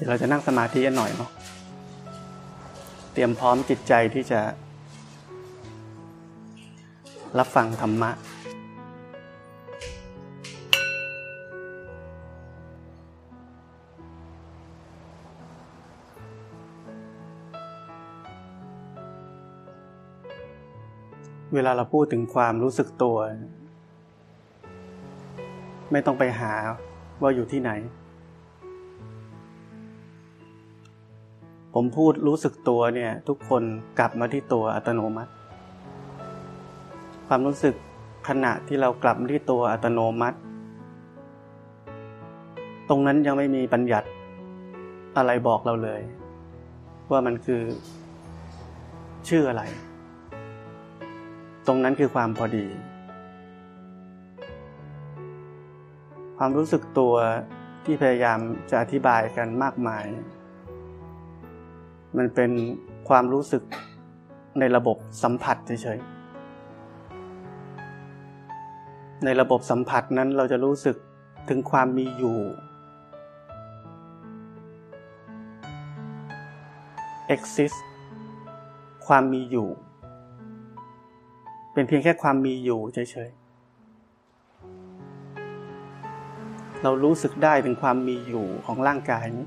เดี๋ยวเราจะนั่งสมาธิกันหน่อยเนาะเตรียมพร้อมจิตใจที่จะ รับฟังธรรมะ เวลาเราพูดถึงความรู้สึกตัว ไม่ต้องไปหาว่าอยู่ที่ไหน ผมพูดรู้สึกตัวเนี่ยทุกคนกลับมาที่ตัวอัตโนมัติ ความรู้สึกขณะที่เรากลับมาที่ตัวอัตโนมัติ ตรงนั้นยังไม่มีบัญญัติอะไรบอกเราเลย ว่ามันคือ ชื่ออะไร ตรงนั้นคือความพอดี ความรู้สึกตัวที่พยายามจะอธิบายกันมากมาย มันเป็นความรู้สึกในระบบสัมผัสเฉยๆ ในระบบสัมผัสนั้นเราจะรู้สึกถึงความมีอยู่ exist ความมีอยู่ เป็นเพียงแค่ความมีอยู่เฉยๆ เรารู้สึกได้ถึงความมีอยู่ของร่างกายนี้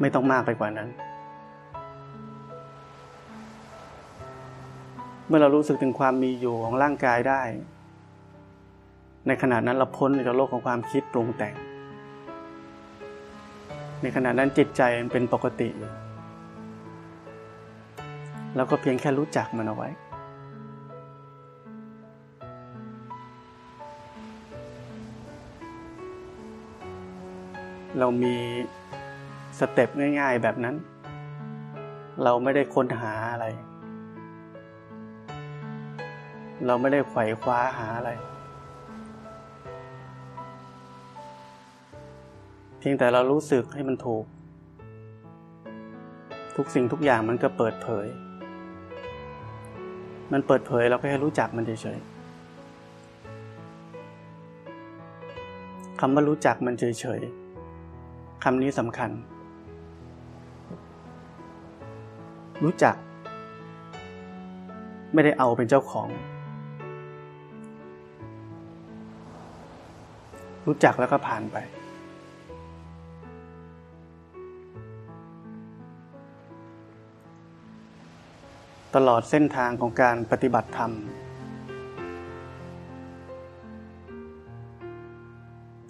ไม่ต้องมากไปกว่านั้น เมื่อเรารู้สึกถึงความมีอยู่ของร่างกายได้ ในขณะนั้นเราพ้นจากโลกของความคิดปรุงแต่ง ในขณะนั้นจิตใจมันเป็นปกติอยู่แล้วก็เพียงแค่รู้จักมันเอาไว้ เรามี สเต็ปง่าย ๆ แบบนั้น เราไม่ได้ค้นหาอะไร เราไม่ได้ไขว่คว้าหาอะไร เพียงแต่เรารู้สึกให้มันถูก ทุกสิ่งทุกอย่างมันก็เปิดเผย มันเปิดเผยเราก็แค่รู้จักมันเฉยๆคำว่ารู้จักมันเฉยๆ คำนี้สำคัญ รู้จัก ไม่ได้เอาเป็นเจ้าของ รู้จักแล้วก็ผ่านไป ตลอดเส้นทางของการปฏิบัติธรรม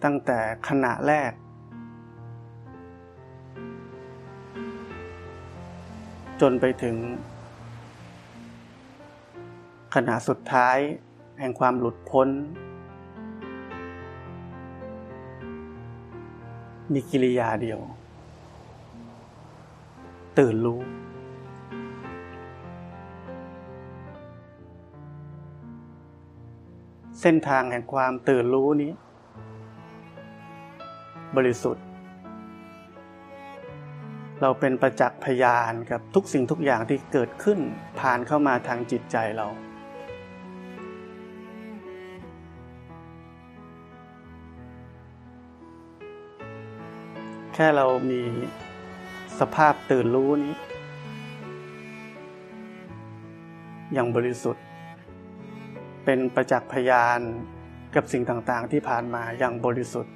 ตั้งแต่ขณะแรก จนไปถึง ขณะสุดท้าย แห่งความหลุดพ้น มีกิริยาเดียว ตื่นรู้ เส้นทางแห่งความตื่นรู้นี้ บริสุทธิ์ เราเป็นประจักษ์พยานกับทุกสิ่งทุกอย่างที่เกิดขึ้นผ่านเข้ามาทางจิตใจเรา แค่เรามีสภาพตื่นรู้นี้ อย่างบริสุทธิ์ เป็นประจักษ์พยานกับสิ่งต่างๆที่ผ่านมาอย่างบริสุทธิ์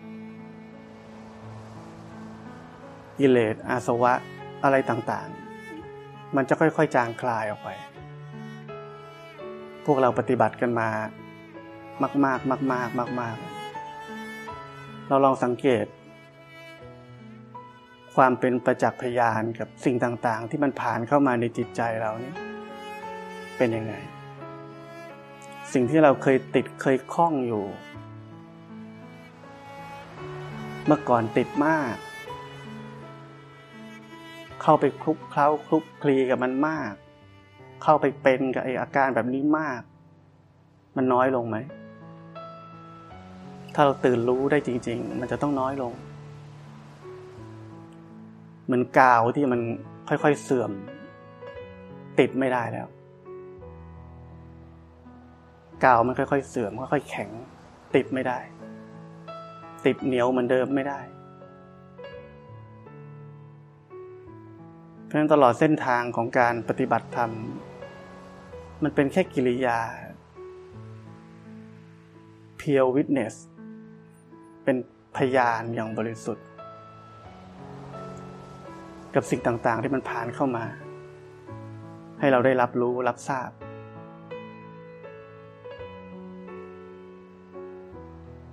กิเลสอาสวะอะไรต่างๆ มันจะค่อยๆ จางคลายออกไป พวกเราปฏิบัติกันมา มาก ๆ มาก ๆ มาก ๆ เราลองสังเกต ความเป็นประจักษ์พยานกับสิ่งต่างๆ ที่มันผ่านเข้ามาในจิตใจเรานี่เป็นยังไง สิ่งที่เราเคยติดเคยคล้องอยู่ เมื่อก่อนติดมาก เข้าไปคลุกเคล้าคลุกคลีกับมันมาก เข้าไปเป็นกับไออาการแบบนี้มาก มันน้อยลงไหม ถ้าเราตื่นรู้ได้จริง ๆ มันจะต้องน้อยลง เหมือนกาวที่มันค่อยๆเสื่อม ติดไม่ได้แล้ว กาวมันค่อยๆเสื่อมค่อยๆแข็ง ติดไม่ได้ ติดเหนียวเหมือนเดิมไม่ได้ เพราะฉะนั้นตลอดเส้นทางของการปฏิบัติธรรม มันเป็นแค่กิริยา pure witness เป็นพยานอย่างบริสุทธิ์ กับสิ่งต่างๆที่มันผ่านเข้ามา ให้เราได้รับรู้รับทราบ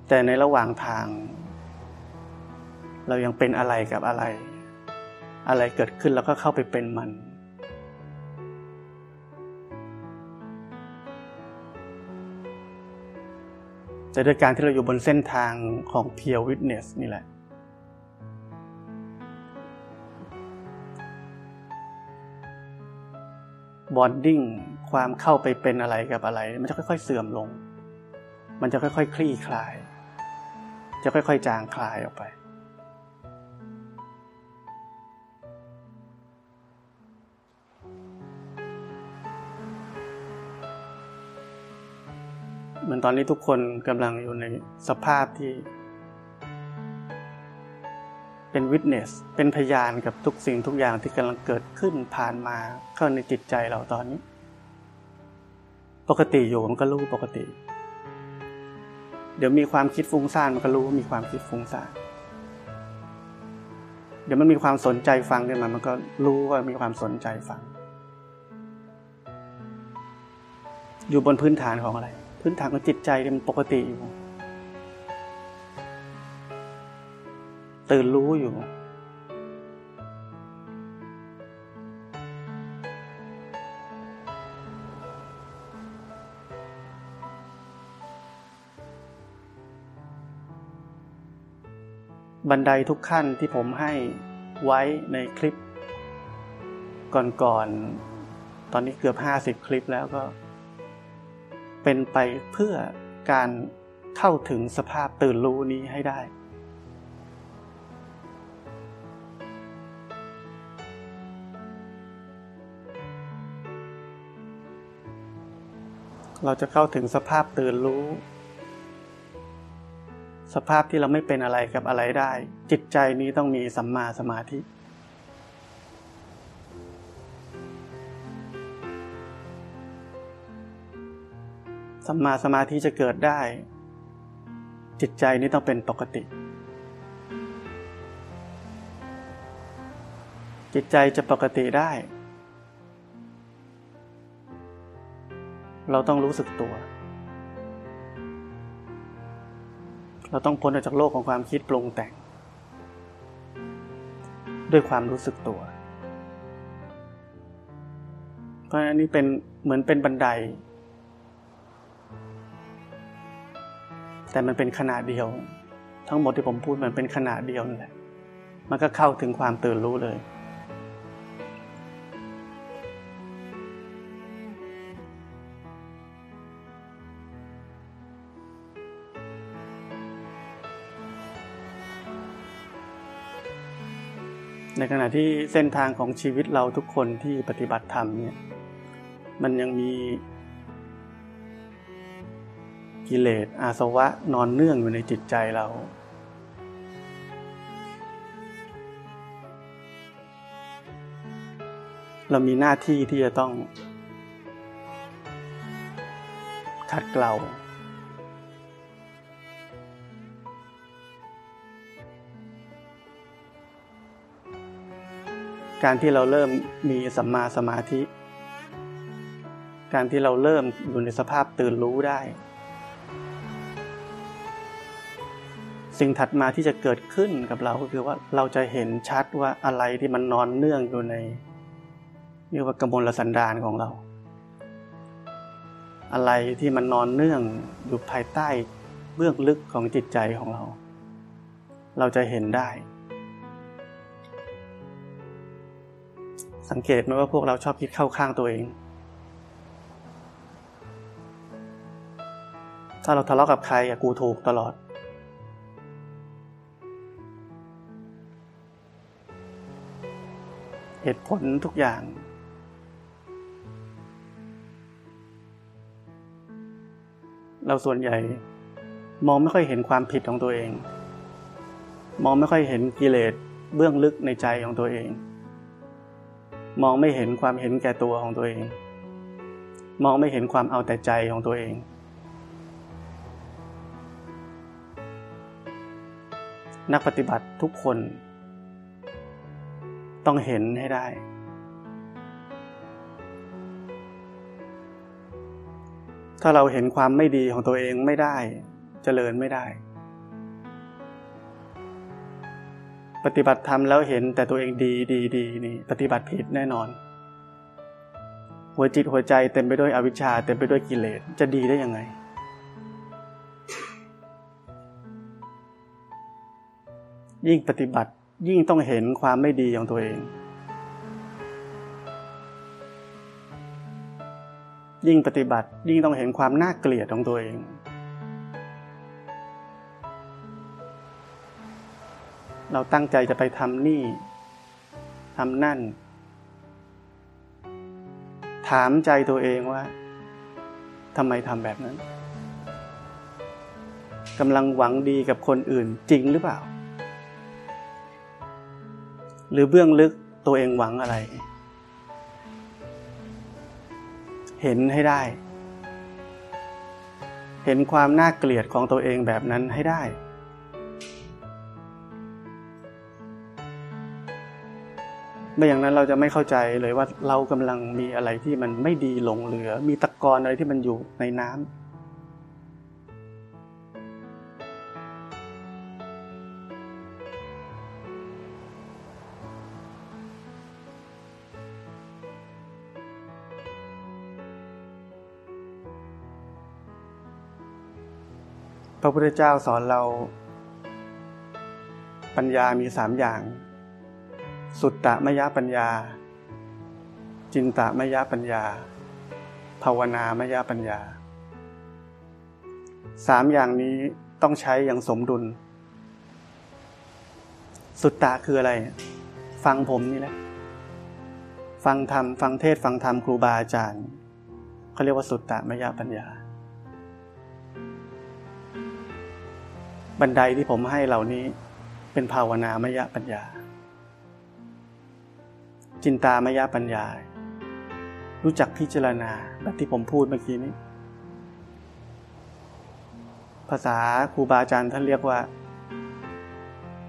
แต่ในระหว่างทาง เรายังเป็นอะไรกับอะไร อะไรเกิดขึ้นแล้วก็เข้าไปเป็นมัน แต่ด้วยการที่เราอยู่บนเส้นทางของ Pure Witness นี่แหละ บอนดิ้งความเข้าไปเป็นอะไรกับอะไร มันจะค่อย ๆ เสื่อมลง มันจะค่อย ๆ คลี่คลาย จะค่อย ๆ จางคลายออกไป อนตอนนี้ทุกคนกำลังอยู่ในสภาพที่ เป็นวิทเนส เป็นพยานกับทุกสิ่งทุกอย่างที่กำลังเกิดขึ้นผ่านมาเข้าในจิตใจเราตอนนี้ ปกติอยู่มันก็รู้ปกติ เดี๋ยวมีความคิดฟุ้งซ่านมันก็รู้ว่ามีความคิดฟุ้งซ่านเดี๋ยวมันมีความสนใจฟังขึ้นมามันก็รู้ว่ามีความสนใจฟัง อยู่บนพื้นฐานของอะไร พื้นฐานของจิตใจมันปกติอยู่ ตื่นรู้อยู่ บันไดทุกขั้นที่ผมให้ไว้ในคลิป ก่อนๆตอนนี้เกือบห้าสิบคลิปแล้วก็ เป็นไปเพื่อการเข้าถึงสภาพตื่นรู้นี้ให้ได้ เราจะเข้าถึงสภาพตื่นรู้ สภาพที่เราไม่เป็นอะไรกับอะไรได้ จิตใจนี้ต้องมีสัมมาสมาธิ สัมมาสมาธิจะเกิดได้ จิตใจนี้ต้องเป็นปกติ จิตใจจะปกติได้ เราต้องรู้สึกตัว เราต้องพ้นออกจากโลกของความคิดปรุงแต่ง ด้วยความรู้สึกตัว เพราะอันนี้เป็นเหมือนเป็นบันได แต่มันเป็นขนาดเดียว ทั้งหมดที่ผมพูดมันเป็นขนาดเดียวนั่นแหละ มันก็เข้าถึงความตื่นรู้เลย ในขณะที่เส้นทางของชีวิตเราทุกคนที่ปฏิบัติธรรมเนี่ย มันยังมี กิเลสอาสวะนอนเนื่องอยู่ในจิตใจเรา เรามีหน้าที่ที่จะต้อง ขัดเกลาการที่เราเริ่มมีสัมมาสมาธิ การที่เราเริ่มอยู่ในสภาพตื่นรู้ได้ สิ่งถัดมาที่จะเกิดขึ้นกับเราก็คือว่าเราจะเห็นชัดว่าอะไรที่มันนอนเนื่องอยู่ในเรียกว่ากระมลสันดานของเรา อะไรที่มันนอนเนื่องอยู่ภายใต้เบื้องลึกของจิตใจของเรา เราจะเห็นได้ สังเกตไหมว่าพวกเราชอบคิดเข้าข้างตัวเอง ถ้าเราทะเลาะกับใครอะกูถูกตลอด เหตุผลทุกอย่าง เราส่วนใหญ่ มองไม่ค่อยเห็นความผิดของตัวเอง มองไม่ค่อยเห็นกิเลสเบื้องลึกในใจของตัวเอง มองไม่เห็นความเห็นแก่ตัวของตัวเอง มองไม่เห็นความเอาแต่ใจของตัวเองนักปฏิบัติทุกคน ต้องเห็นให้ได้ ถ้าเราเห็นความไม่ดีของตัวเองไม่ได้จเจริญไม่ได้ ปฏิบัติธรรมแล้วเห็นแต่ตัวเองดีดีดีนี่ปฏิบัติผิดแน่นอน หัวจิตหัวใจเต็มไปด้วยอวิชชาเต็มไปด้วยกิเลสจะดีได้ยังไงยิ่งปฏิบัติ ยิ่งต้องเห็นความไม่ดีของตัวเอง ยิ่งปฏิบัติยิ่งต้องเห็นความน่าเกลียดของตัวเองเราตั้งใจจะไปทำนี่ทำนั่น ถามใจตัวเองว่าทำไมทำแบบนั้นกำลังหวังดีกับคนอื่นจริงหรือเปล่า หรือเบื้องลึกตัวเองหวังอะไร เห็นให้ได้ เห็นความน่าเกลียดของตัวเองแบบนั้นให้ได้ ไม่อย่างนั้นเราจะไม่เข้าใจเลยว่าเรากำลังมีอะไรที่มันไม่ดีหลงเหลือ มีตะกอนอะไรที่มันอยู่ในน้ำ ระพุทธเจ้าสอนเรา ปัญญามีสามอย่าง สุตตะมยปัญญา จินตะมยปัญญา ภาวนามยปัญญาสามอย่างนี้ต้องใช้อย่างสมดุล สุตตะคืออะไร ฟังผมนี่แหละ ฟังธรรม ฟังเทศฟังธรรมครูบาอาจารย์เขาเรียกว่าสุตตะมยปัญญา บันไดที่ผมให้เหล่านี้เป็นภาวนามยปัญญา จินตามยปัญญา รู้จักพิจารณาแบบที่ผมพูดเมื่อกี้นี้ ภาษาครูบาอาจารย์ท่านเรียกว่า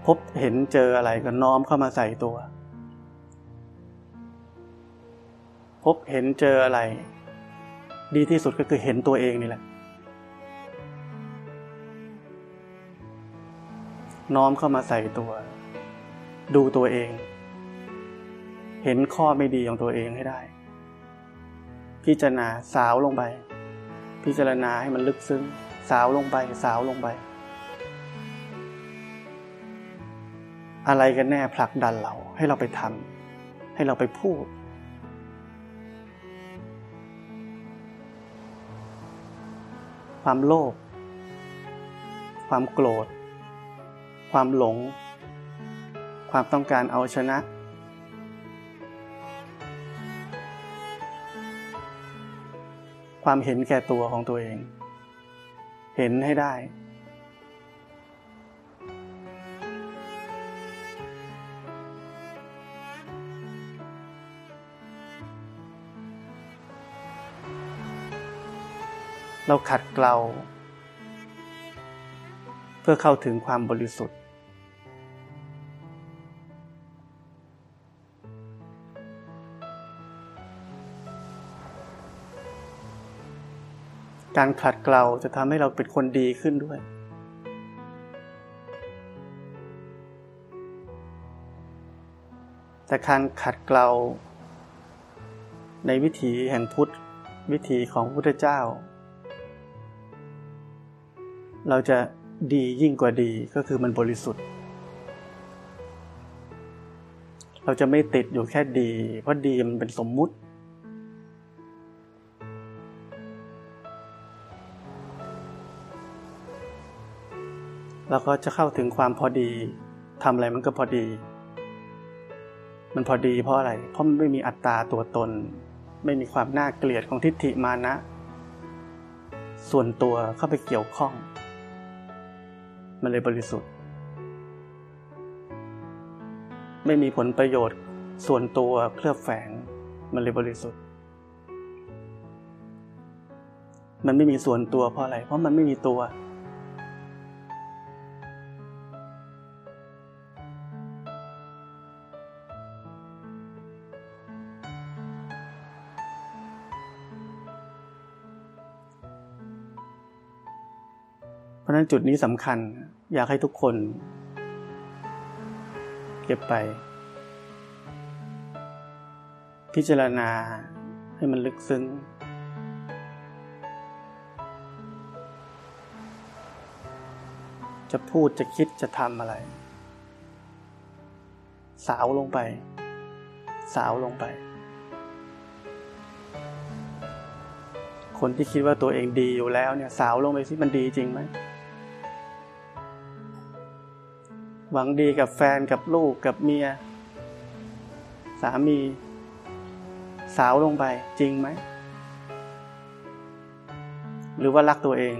พบเห็นเจออะไรก็น้อมเข้ามาใส่ตัว พบเห็นเจออะไร ดีที่สุดก็คือเห็นตัวเองนี่แหละ น้อมเข้ามาใส่ตัว ดูตัวเอง เห็นข้อไม่ดีของตัวเองให้ได้ พิจารณาสาวลงไป พิจารณาให้มันลึกซึ้ง สาวลงไป สาวลงไป อะไรกันแน่ผลักดันเรา ให้เราไปทำให้เราไปพูดความโลภ ความโกรธ ความหลง ความต้องการเอาชนะ ความเห็นแก่ตัวของตัวเอง เห็นให้ได้ เราขัดเกลาเพื่อเข้าถึงความบริสุทธิ์ การขัดเกลาจะทำให้เราเป็นคนดีขึ้นด้วย แต่การขัดเกลา ในวิถีแห่งพุทธ วิถีของพุทธเจ้า เราจะดียิ่งกว่าดีก็คือมันบริสุทธิ์ เราจะไม่ติดอยู่แค่ดี เพราะดีมันเป็นสมมุติ เราก็จะเข้าถึงความพอดีทำอะไรมันก็พอดี มันพอดีเพราะอะไร เพราะมันไม่มีอัตตาตัวตน ไม่มีความน่าเกลียดของทิฏฐิมานะ ส่วนตัวเข้าไปเกี่ยวข้อง มันเลยบริสุทธิ์ ไม่มีผลประโยชน์ ส่วนตัวเคลือบแฝง มันเลยบริสุทธิ์ มันไม่มีส่วนตัวเพราะอะไร เพราะมันไม่มีตัว นั้นจุดนี้สำคัญ อยากให้ทุกคน เก็บไป พิจารณาให้มันลึกซึ้งจะพูดจะคิดจะทำอะไร สาวลงไป สาวลงไป คนที่คิดว่าตัวเองดีอยู่แล้วเนี่ย สาวลงไปสิมันดีจริงไหม หวังดีกับแฟนกับลูกกับเมีย สามี สาวลงไปจริงไหม หรือว่ารักตัวเอง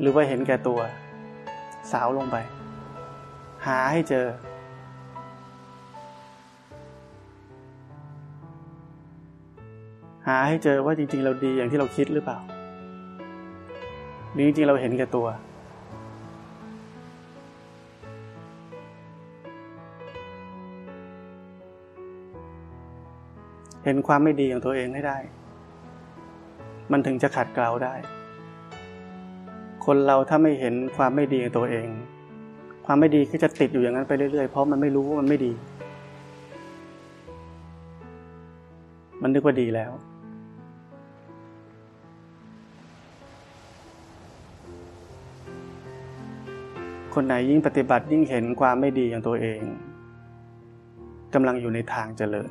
หรือว่าเห็นแก่ตัว สาวลงไป หาให้เจอ หาให้เจอว่าจริง ๆ เราดีอย่างที่เราคิดหรือเปล่าหรือจริง ๆ เราเห็นแก่ตัว เห็นความไม่ดีของตัวเองให้ได้ มันถึงจะขัดเกลาได้ คนเราถ้าไม่เห็นความไม่ดีของตัวเอง ความไม่ดีก็จะติดอยู่อย่างนั้นไปเรื่อยๆ เพราะมันไม่รู้ว่ามันไม่ดี มันนึกว่าดีแล้ว คนไหนยิ่งปฏิบัติยิ่งเห็นความไม่ดีของตัวเองกำลังอยู่ในทางเจริญ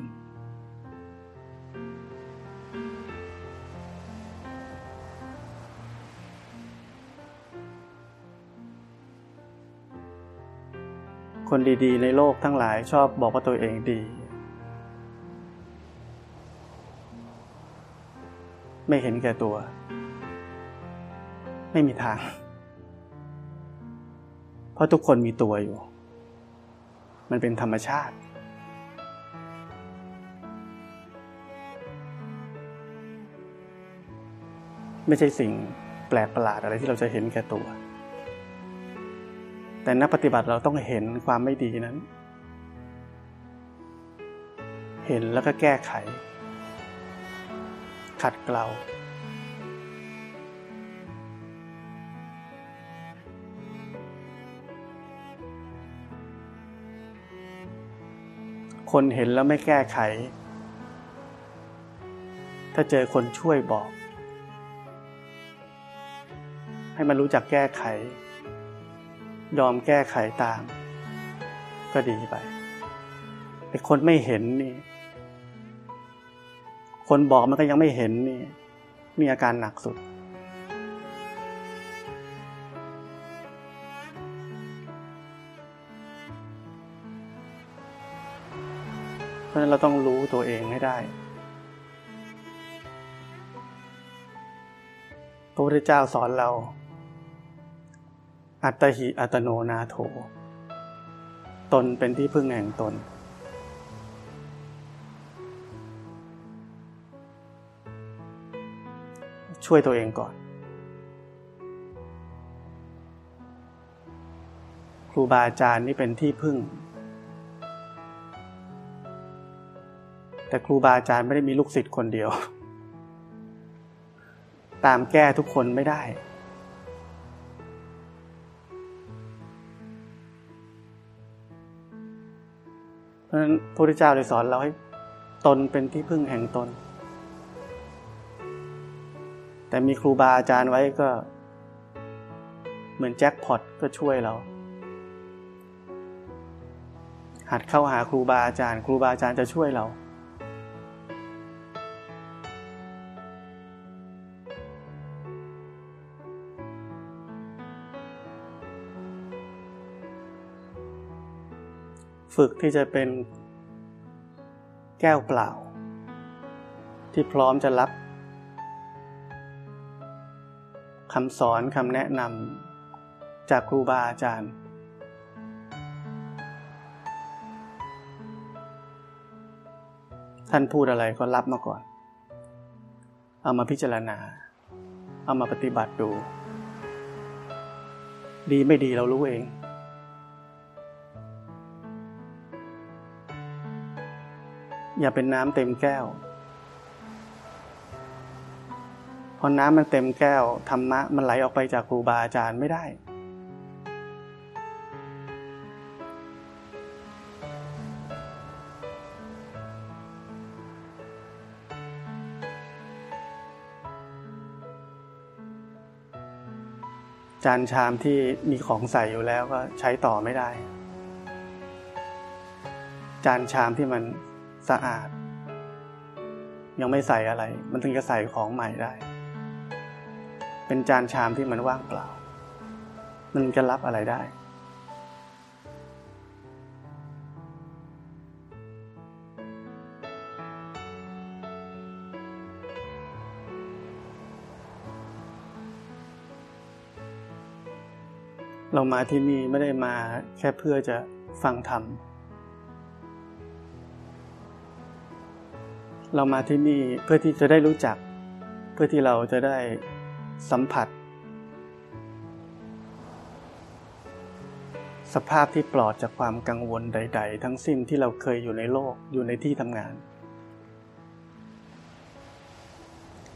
คนดีๆ ในโลกทั้งหลายชอบบอกว่าตัวเองดี ไม่เห็นแก่ตัว ไม่มีทาง เพราะทุกคนมีตัวอยู่ มันเป็นธรรมชาติ ไม่ใช่สิ่งแปลกประหลาดอะไรที่เราจะเห็นแก่ตัว แต่นักปฏิบัติเราต้องเห็นความไม่ดีนั้น เห็นแล้วก็แก้ไข ขัดเกลาคนเห็นแล้วไม่แก้ไข ถ้าเจอคนช่วยบอก ให้มันรู้จักแก้ไข ยอมแก้ไขตาม ก็ดีไปไอ้คนไม่เห็นนี่ คนบอกมันก็ยังไม่เห็นนี่ มีอาการหนักสุด เพราะฉะนั้นเราต้องรู้ตัวเองให้ได้พระพุทธเจ้าสอนเรา อัตหิอัตโนนาโถ ตนเป็นที่พึ่งแห่งตน ช่วยตัวเองก่อน ครูบาอาจารย์นี่เป็นที่พึ่ง แต่ครูบาอาจารย์ไม่ได้มีลูกศิษย์คนเดียว ตามแก้ทุกคนไม่ได้ ราะฉะนั้นพระพุทธเจ้าเลยสอนเราให้ตนเป็นที่พึ่งแห่งตน แต่มีครูบาอาจารย์ไว้ก็ เหมือนแจ็คพอตก็ช่วยเรา หัดเข้าหาครูบาอาจารย์ ครูบาอาจารย์จะช่วยเรา ฝึกที่จะเป็นแก้วเปล่า ที่พร้อมจะรับคำสอนคำแนะนำจากครูบาอาจารย์ ท่านพูดอะไรก็รับมาก่อน เอามาพิจารณา เอามาปฏิบัติดู ดีไม่ดีเรารู้เอง อย่าเป็นน้ำเต็มแก้วพอน้ำมันเต็มแก้วธรรมะมันไหลออกไปจากครูบาอาจารย์ไม่ได้ จานชามที่มีของใส่อยู่แล้วก็ใช้ต่อไม่ได้ จานชามที่มัน สะอาด ยังไม่ใส่อะไร มันถึงจะใส่ของใหม่ได้ เป็นจานชามที่มันว่างเปล่า มันจะรับอะไรได้ เรามาที่นี่ไม่ได้มาแค่เพื่อจะฟังธรรม เรามาที่นี่เพื่อที่จะได้รู้จัก เพื่อที่เราจะได้สัมผัส สภาพที่ปลอดจากความกังวลใด ๆ ทั้งสิ้นที่เราเคยอยู่ในโลกอยู่ในที่ทำงาน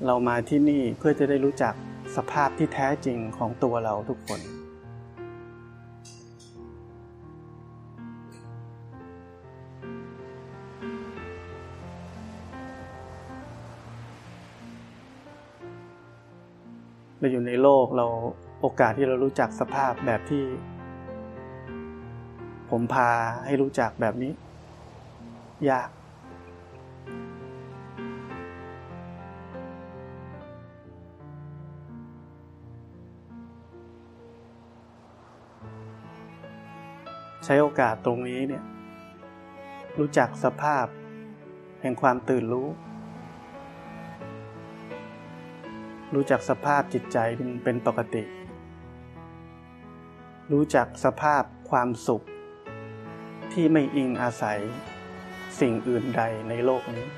เรามาที่นี่เพื่อจะได้รู้จักสภาพที่แท้จริงของตัวเราทุกคน เราอยู่ในโลกเราโอกาสที่เรารู้จักสภาพแบบที่ ผมพาให้รู้จักแบบนี้ ยาก ใช้โอกาสตรงนี้เนี่ย รู้จักสภาพ แห่งความตื่นรู้ รู้จักสภาพจิตใจเป็นปกติ รู้จักสภาพความสุข ที่ไม่อิงอาศัย สิ่งอื่นใดในโลกนี้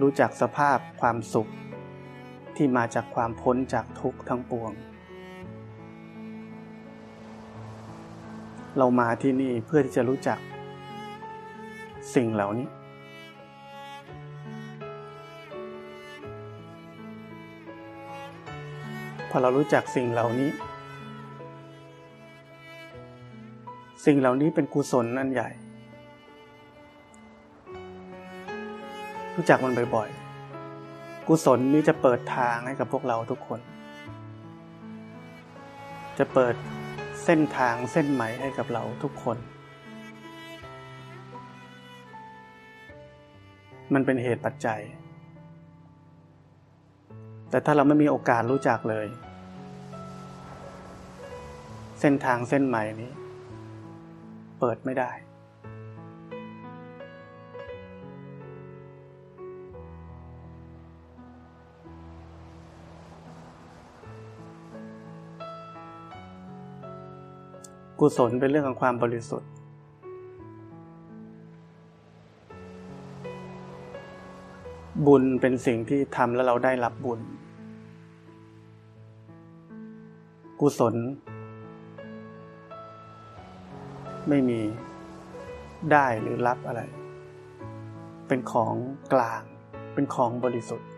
รู้จักสภาพความสุข ที่มาจากความพ้นจากทุกข์ทั้งปวง เรามาที่นี่เพื่อที่จะรู้จัก สิ่งเหล่านี้ พอเรารู้จักสิ่งเหล่านี้ สิ่งเหล่านี้เป็นกุศลอันใหญ่ รู้จักมันบ่อยๆ กุศลนี้จะเปิดทางให้กับพวกเราทุกคน จะเปิดเส้นทางเส้นใหม่ให้กับเราทุกคน มันเป็นเหตุปัจจัย แต่ถ้าเราไม่มีโอกาสรู้จักเลย เส้นทางเส้นใหม่นี้ เปิดไม่ได้ กุศลเป็นเรื่องของความบริสุทธิ์ บุญเป็นสิ่งที่ทำแล้วเราได้รับบุญ กุศล ไม่มีได้หรือรับอะไร เป็นของกลาง เป็นของบริสุทธิ์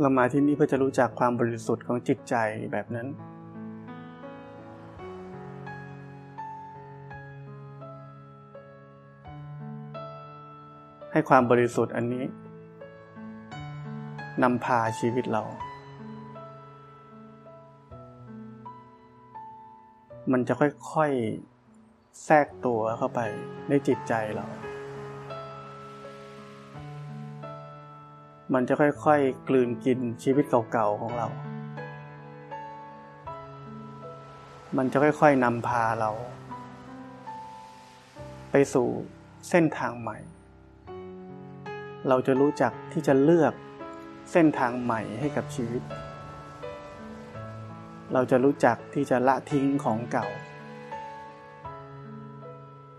เรามาที่นี่เพื่อจะรู้จักความบริสุทธิ์ของจิตใจแบบนั้น ให้ความบริสุทธิ์อันนี้นำพาชีวิตเรา มันจะค่อยๆ แทรกตัวเข้าไปในจิตใจเรา มันจะค่อยๆ กลืนกินชีวิตเก่าๆของเรา มันจะค่อยๆนำพาเรา ไปสู่เส้นทางใหม่ เราจะรู้จักที่จะเลือกเส้นทางใหม่ให้กับชีวิต เราจะรู้จักที่จะละทิ้งของเก่า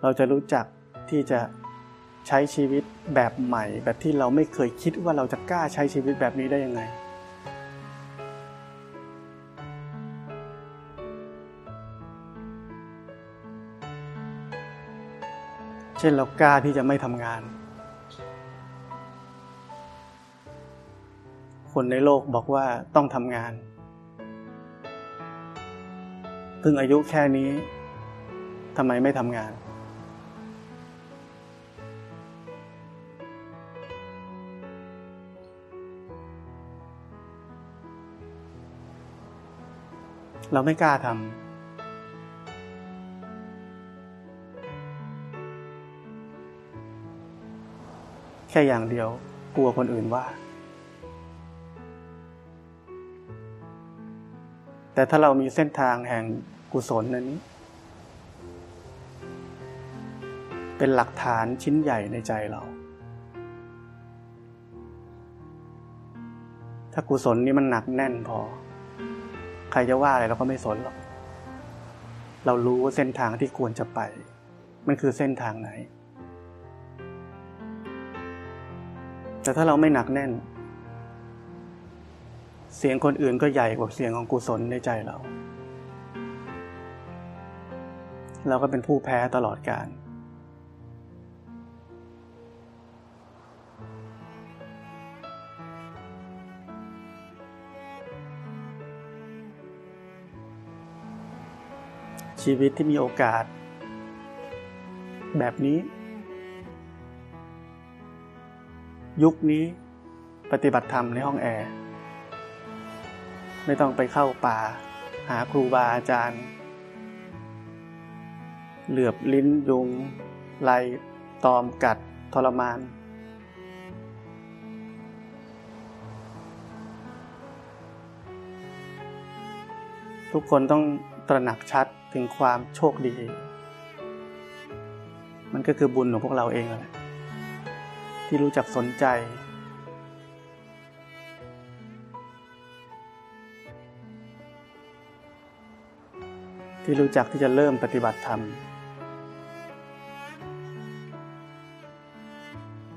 เราจะรู้จักที่จะ ใช้ชีวิตแบบใหม่ แบบที่เราไม่เคยคิดว่าเราจะกล้าใช้ชีวิตแบบนี้ได้ยังไง เช่นเรากล้าที่จะไม่ทำงาน คนในโลกบอกว่าต้องทำงานเพิ่งอายุแค่นี้ทำไมไม่ทำงาน เราไม่กล้าทำแค่อย่างเดียวกลัวคนอื่นว่า แต่ถ้าเรามีเส้นทางแห่งกุศลนั้นนี้ เป็นหลักฐานชิ้นใหญ่ในใจเรา ถ้ากุศลนี้มันหนักแน่นพอ ใครจะว่าอะไรเราก็ไม่สนหรอก เรารู้ว่าเส้นทางที่ควรจะไป มันคือเส้นทางไหน แต่ถ้าเราไม่หนักแน่น เสียงคนอื่นก็ใหญ่กว่าเสียงของกุศลในใจเรา เราก็เป็นผู้แพ้ตลอดกาล ชีวิตที่มีโอกาส แบบนี้ ยุคนี้ปฏิบัติธรรมในห้องแอร์ ไม่ต้องไปเข้าป่า หาครูบาอาจารย์ เหลือบลิ้นยุงไลตอมกัดทรมาน ทุกคนต้องตระหนักชัด ถึงความโชคดี มันก็คือบุญของพวกเราเองแหละที่รู้จักสนใจ ที่รู้จักที่จะเริ่มปฏิบัติธรรม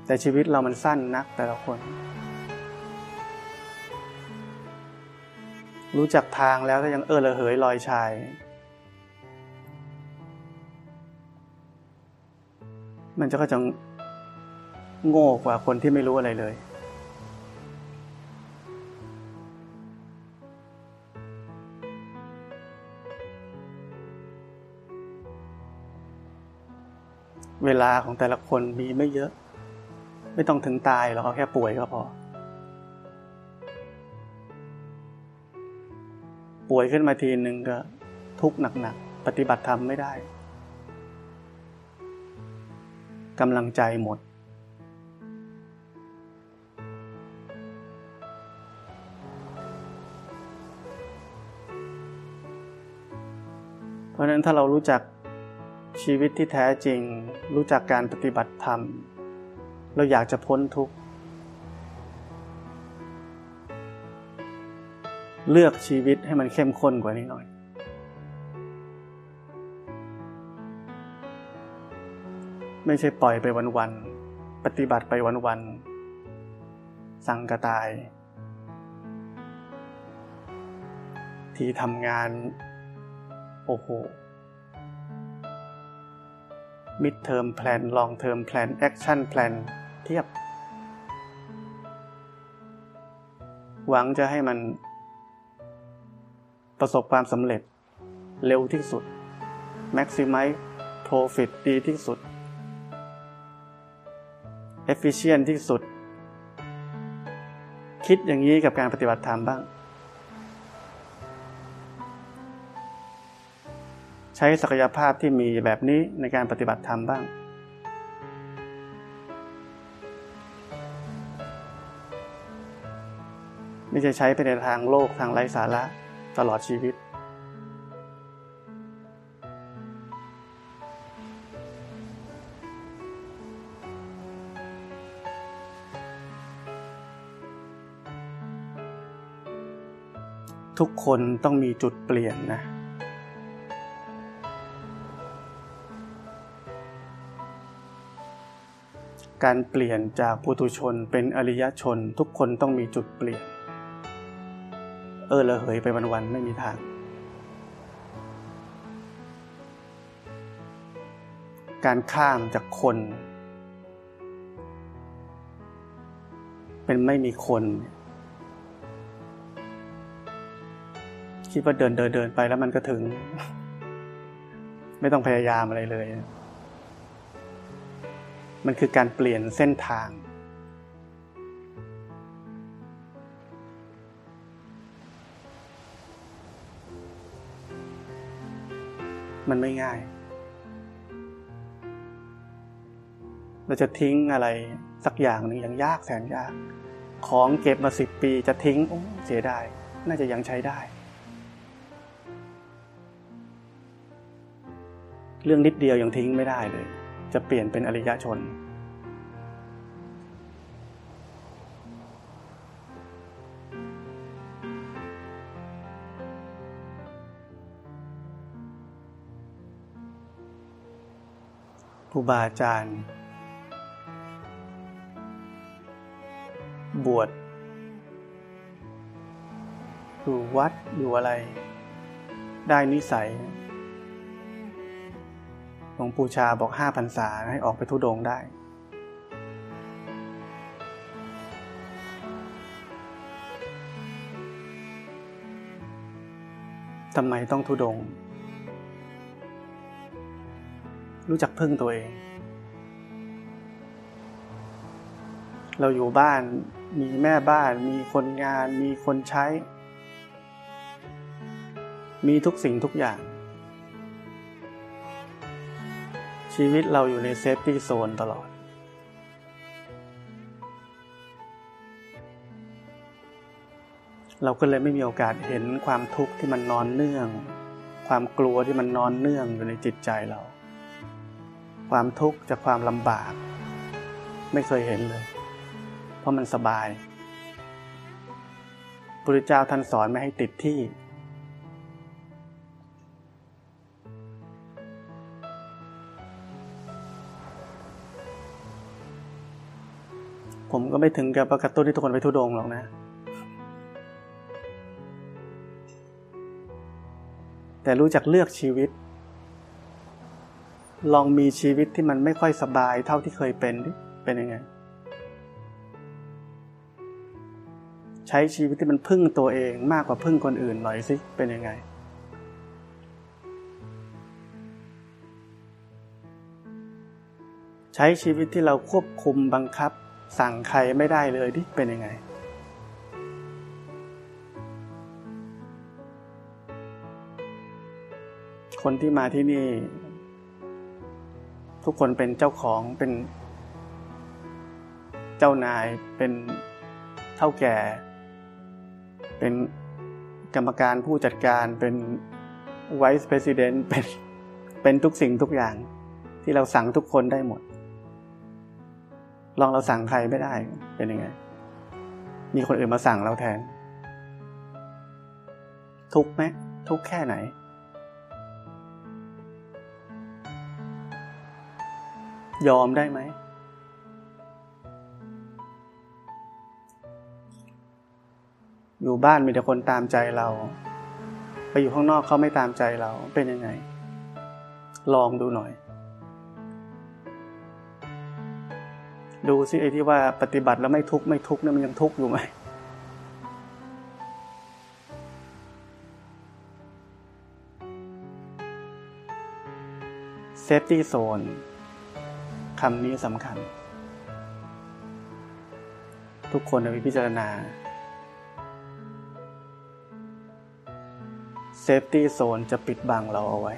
แต่ชีวิตเรามันสั้นนักแต่ละคน รู้จักทางแล้วก็ยังเออระเหยลอยชาย มันจะก็จะโง่กว่าคนที่ไม่รู้อะไรเลย เวลาของแต่ละคนมีไม่เยอะ ไม่ต้องถึงตายหรอกเขาแค่ป่วยก็พอ ป่วยขึ้นมาทีหนึ่งก็ทุกข์หนักๆ ปฏิบัติธรรมไม่ได้ กำลังใจหมด เพราะนั้นถ้าเรารู้จักชีวิตที่แท้จริง รู้จักการปฏิบัติธรรม เราอยากจะพ้นทุกข์ เลือกชีวิตให้มันเข้มข้นกว่านี้หน่อย ไม่ใช่ปล่อยไปวันๆ ปฏิบัติไปวันๆ สั่งกระตาย ที่ทำงาน โอ้โห mid-term plan long-term plan action plan เพียบ หวังจะให้มัน ประสบความสำเร็จเร็วที่สุด maximize profit ดีที่สุด efficient ที่สุด คิดอย่างนี้กับการปฏิบัติธรรมบ้าง ใช้ศักยภาพที่มีแบบนี้ในการปฏิบัติธรรมบ้าง ไม่ใช่ใช้ไปในทางโลกทางไร้สาระตลอดชีวิต ทุกคนต้องมีจุดเปลี่ยนนะ การเปลี่ยนจากปุถุชนเป็นอริยชนทุกคนต้องมีจุดเปลี่ยน เออละเหยไปวันๆไม่มีทาง การข้ามจากคน เป็นไม่มีคน คิดว่าเดินเดินเดินไปแล้วมันก็ถึง ไม่ต้องพยายามอะไรเลย มันคือการเปลี่ยนเส้นทาง มันไม่ง่าย เราจะทิ้งอะไรสักอย่างหนึ่งอย่างยากแสนยาก ของเก็บมาสิบปีจะทิ้งเสียดายน่าจะยังใช้ได้ เรื่องนิดเดียวยังทิ้งไม่ได้เลย จะเปลี่ยนเป็นอริยชนผู้บาอาจารย์ บวชอยู่วัดอยู่อะไร ได้นิสัย หลวงปู่ชาบอกห้าพรรษาให้ออกไปทุดงได้ ทำไมต้องทุดง รู้จักพึ่งตัวเอง เราอยู่บ้านมีแม่บ้าน มีคนงาน มีคนใช้ มีทุกสิ่งทุกอย่าง ชีวิตเราอยู่ใน safety zone ตลอด เราก็เลยไม่มีโอกาสเห็นความทุกข์ที่มันนอนเนื่อง ความกลัวที่มันนอนเนื่องอยู่ในจิตใจเรา ความทุกข์จากความลำบาก ไม่เคยเห็นเลย เพราะมันสบายพระพุทธเจ้าท่านสอนไม่ให้ติดที่ ผมก็ไม่ถึงกับประกาศตุ้นที่ทุกคนไปทุดงหรอกนะ แต่รู้จักเลือกชีวิต ลองมีชีวิตที่มันไม่ค่อยสบายเท่าที่เคยเป็นดิเป็นยังไง ใช้ชีวิตที่มันพึ่งตัวเองมากกว่าพึ่งคนอื่นหน่อยสิเป็นยังไงใช้ชีวิตที่เราควบคุมบังคับ สั่งใครไม่ได้เลยที่เป็นยังไง คนที่มาที่นี่ ทุกคนเป็นเจ้าของเป็น เจ้านายเป็นเท่าแก่ เป็นกรรมการผู้จัดการเป็นไวส์เพรสิดเนต์เป็นเป็นทุกสิ่งทุกอย่างที่เราสั่งทุกคนได้หมด ลองเราสั่งใครไม่ได้ เป็นยังไง มีคนอื่นมาสั่งเราแทน ทุกไหมทุกแค่ไหน ยอมได้ไหม อยู่บ้านมีแต่คนตามใจเรา ไปอยู่ข้างนอกเขาไม่ตามใจเราเป็นยังไง ลองดูหน่อย ดูซิไอ้ที่ว่าปฏิบัติแล้วไม่ทุกข์ไม่ทุกข์เนี่ยมันยังทุกข์อยู่ไหมsafety zone คำนี้สำคัญ ทุกคนไปพิจารณา safety zone จะปิดบังเราเอาไว้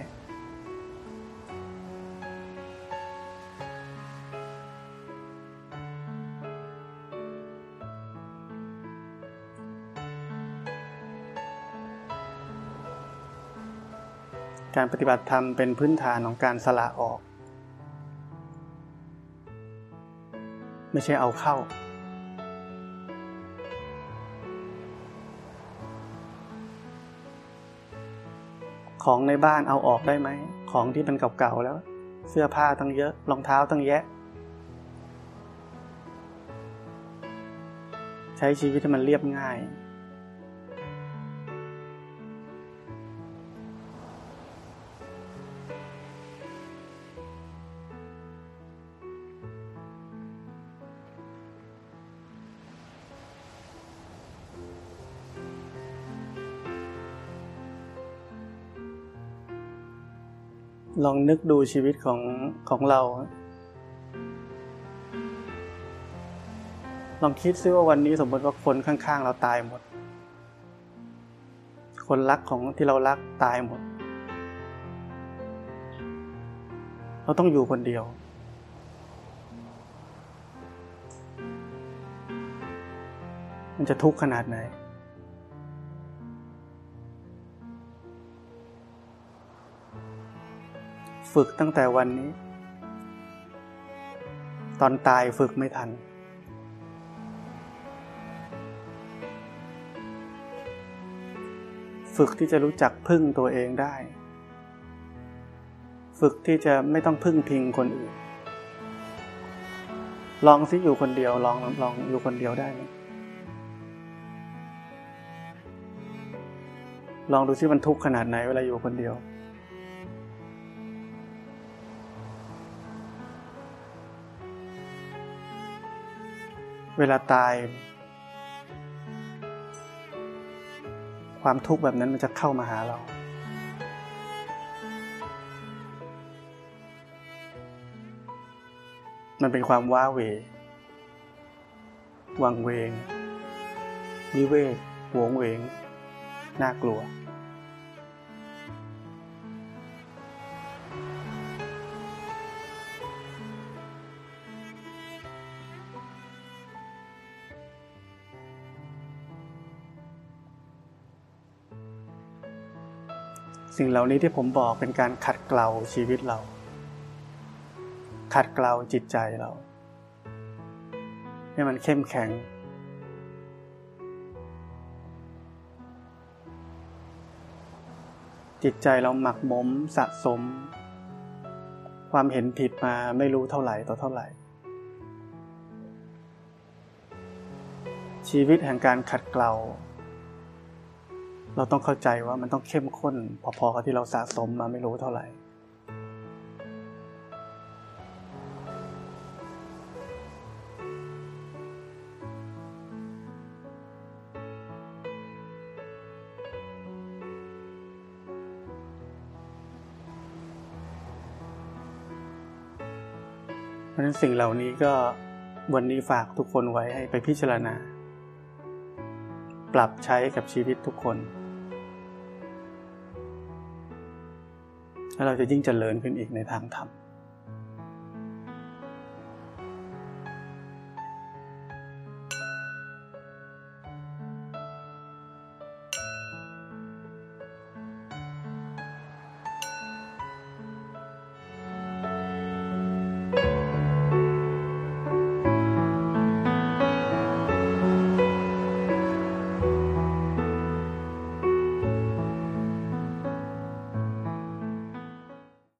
การปฏิบัติธรรมเป็นพื้นฐานของการสละออก ไม่ใช่เอาเข้า ของในบ้านเอาออกได้ไหม ของที่มันเก่าๆแล้ว เสื้อผ้าตั้งเยอะรองเท้าตั้งแยะ ใช้ชีวิตให้มันเรียบง่าย ลองนึกดูชีวิตของของเรา ลองคิดซิว่าวันนี้สมมติว่าคนข้าง ๆ เราตายหมด คนรักของที่เรารักตายหมด เราต้องอยู่คนเดียว มันจะทุกข์ขนาดไหน ฝึกตั้งแต่วันนี้ ตอนตายฝึกไม่ทัน ฝึกที่จะรู้จักพึ่งตัวเองได้ ฝึกที่จะไม่ต้องพึ่งพิงคนอื่น ลองซิอยู่คนเดียวลองลองอยู่คนเดียวได้ไหมลองดูซิมันทุกข์ขนาดไหนเวลาอยู่คนเดียว เวลาตาย ความทุกข์แบบนั้นมันจะเข้ามาหาเรา มันเป็นความว้าเหววังเวง วิเวกหวงเวง น่ากลัว สิ่งเหล่านี้ที่ผมบอกเป็นการขัดเกลาชีวิตเรา ขัดเกลาจิตใจเรา ให้มันเข้มแข็ง จิตใจเราหมักหมมสะสม ความเห็นผิดมาไม่รู้เท่าไหร่ต่อเท่าไหร่ ชีวิตแห่งการขัดเกลา เราต้องเข้าใจว่ามันต้องเข้มข้น พอๆกับที่เราสะสมมาไม่รู้เท่าไหร่เพราะฉะนั้นสิ่งเหล่านี้ก็วันนี้ฝากทุกคนไว้ให้ไปพิจารณา ปรับใช้กับชีวิตทุกคน แล้วเราจะยิ่งเจริญขึ้นอีกในทางธรรม